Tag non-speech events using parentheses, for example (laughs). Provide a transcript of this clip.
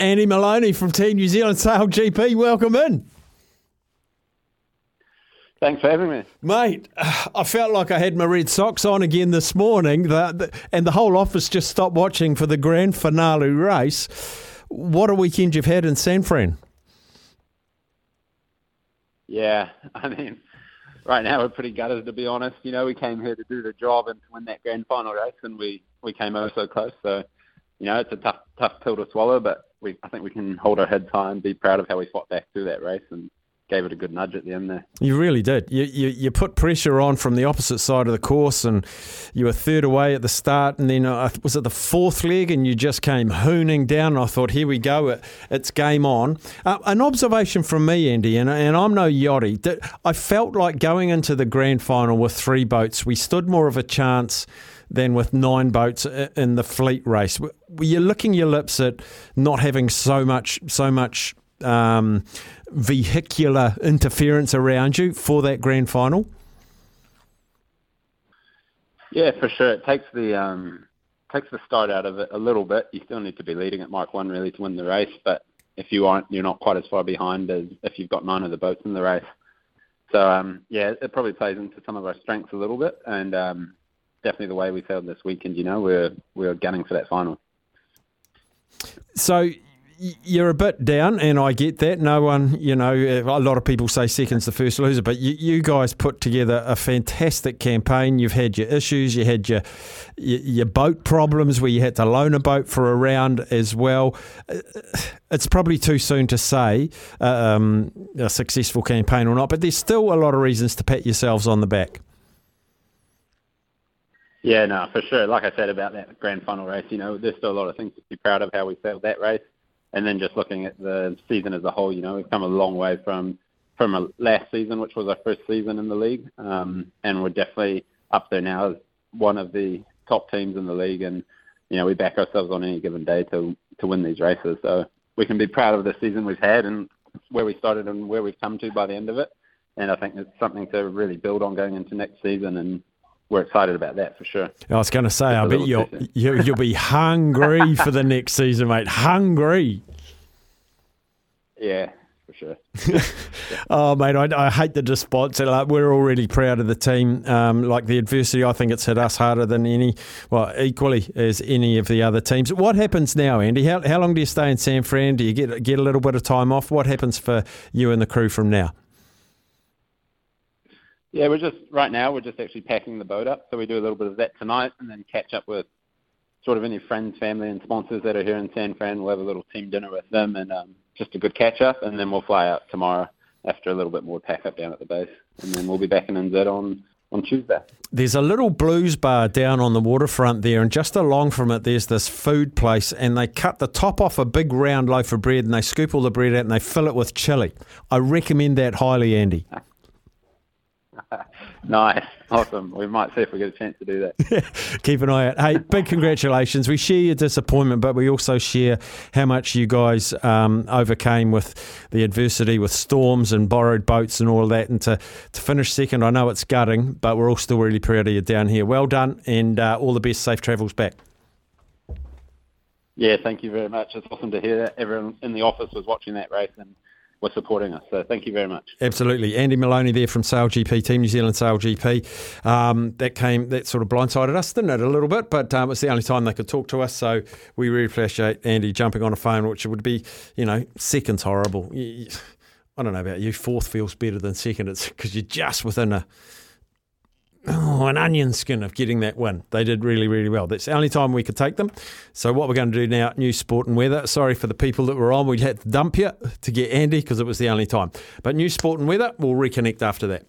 Andy Maloney from Team New Zealand Sail GP, welcome in. Thanks for having me. Mate, (sighs) I felt like I had my red socks on again this morning, and the whole office just stopped watching for the grand finale race. What a weekend you've had in San Fran. Yeah, (laughs) I mean, right now we're pretty gutted to be honest. You know, we came here to do the job and to win that grand final race, and we we came over so close. So, you know, it's a tough tough pill to swallow, but we I think we can hold our heads high and be proud of how we fought back through that race and gave it a good nudge at the end there. You really did. You, you, you put pressure on from the opposite side of the course, and you were third away at the start, and then uh, was it the fourth leg, and you just came hooning down. And I thought, here we go, it, it's game on. Uh, an observation from me, Andy, and, and I'm no yachty, that I felt like going into the grand final with three boats, we stood more of a chance than with nine boats in the fleet race. You're licking your lips at not having so much so much um, vehicular interference around you for that grand final? Yeah, for sure. It takes the um, takes the start out of it a little bit. You still need to be leading at Mark One really to win the race, but if you aren't, you're not quite as far behind as if you've got nine of the boats in the race. So um, yeah, it probably plays into some of our strengths a little bit, and um, definitely the way we sailed this weekend. You know, we're we're gunning for that final. So you're a bit down, and I get that. No one, you know, a lot of people say second's the first loser, but you, you guys put together a fantastic campaign. You've had your issues, you had your, your, your boat problems where you had to loan a boat for a round as well. It's probably too soon to say um, a successful campaign or not, but there's still a lot of reasons to pat yourselves on the back. Yeah, no, for sure. Like I said about that grand final race, you know, there's still a lot of things to be proud of how we sailed that race and then just looking at the season as a whole, you know, we've come a long way from from last season, which was our first season in the league, um, and we're definitely up there now as one of the top teams in the league, and you know we back ourselves on any given day to to win these races. So we can be proud of the season we've had and where we started and where we've come to by the end of it. And I think it's something to really build on going into next season and we're excited about that for sure. I was going to say, I bet you'll, you, you'll be (laughs) hungry for the next season, mate. Hungry. Yeah, for sure. (laughs) oh, mate, I, I, hate the response. Like, we're already proud of the team. Um, like the adversity, I think it's hit us harder than any, well, equally as any of the other teams. What happens now, Andy? How, how long do you stay in San Fran? Do you get get a little bit of time off? What happens for you and the crew from now? Yeah, we're just right now we're just actually packing the boat up. So we do a little bit of that tonight, and then catch up with sort of any friends, family, and sponsors that are here in San Fran. We'll have a little team dinner with them, and um, just a good catch up, and then we'll fly out tomorrow after a little bit more pack up down at the base, and then we'll be back in NZ on on Tuesday. There's a little blues bar down on the waterfront there, and just along from it, there's this food place, and they cut the top off a big round loaf of bread, and they scoop all the bread out, and they fill it with chili. I recommend that highly, Andy. (laughs) (laughs) nice. Awesome. We might see if we get a chance to do that. (laughs) Keep an eye out. Hey, big congratulations. We share your disappointment, but we also share how much you guys um, overcame with the adversity with storms and borrowed boats and all of that. And to, to finish second, I know it's gutting, but we're all still really proud of you down here. Well done, and uh, all the best. Safe travels back. Yeah, thank you very much. It's awesome to hear that everyone in the office was watching that race and were supporting us. So thank you very much. Absolutely, Andy Maloney there from Sail GP, Team New Zealand Sail GP. Um, that came that sort of blindsided us, didn't it, a little bit? But um, it's the only time they could talk to us, so we really appreciate Andy jumping on a phone, which would be, you know, seconds horrible. I don't know about you. Fourth feels better than second. It's because you're just within a oh, an onion skin of getting that win. They did really, really well. That's the only time we could take them. So what we're going to do now, new sport and weather. Sorry for the people that were on. We had to dump you to get Andy because it was the only time. But new sport and weather, we'll reconnect after that.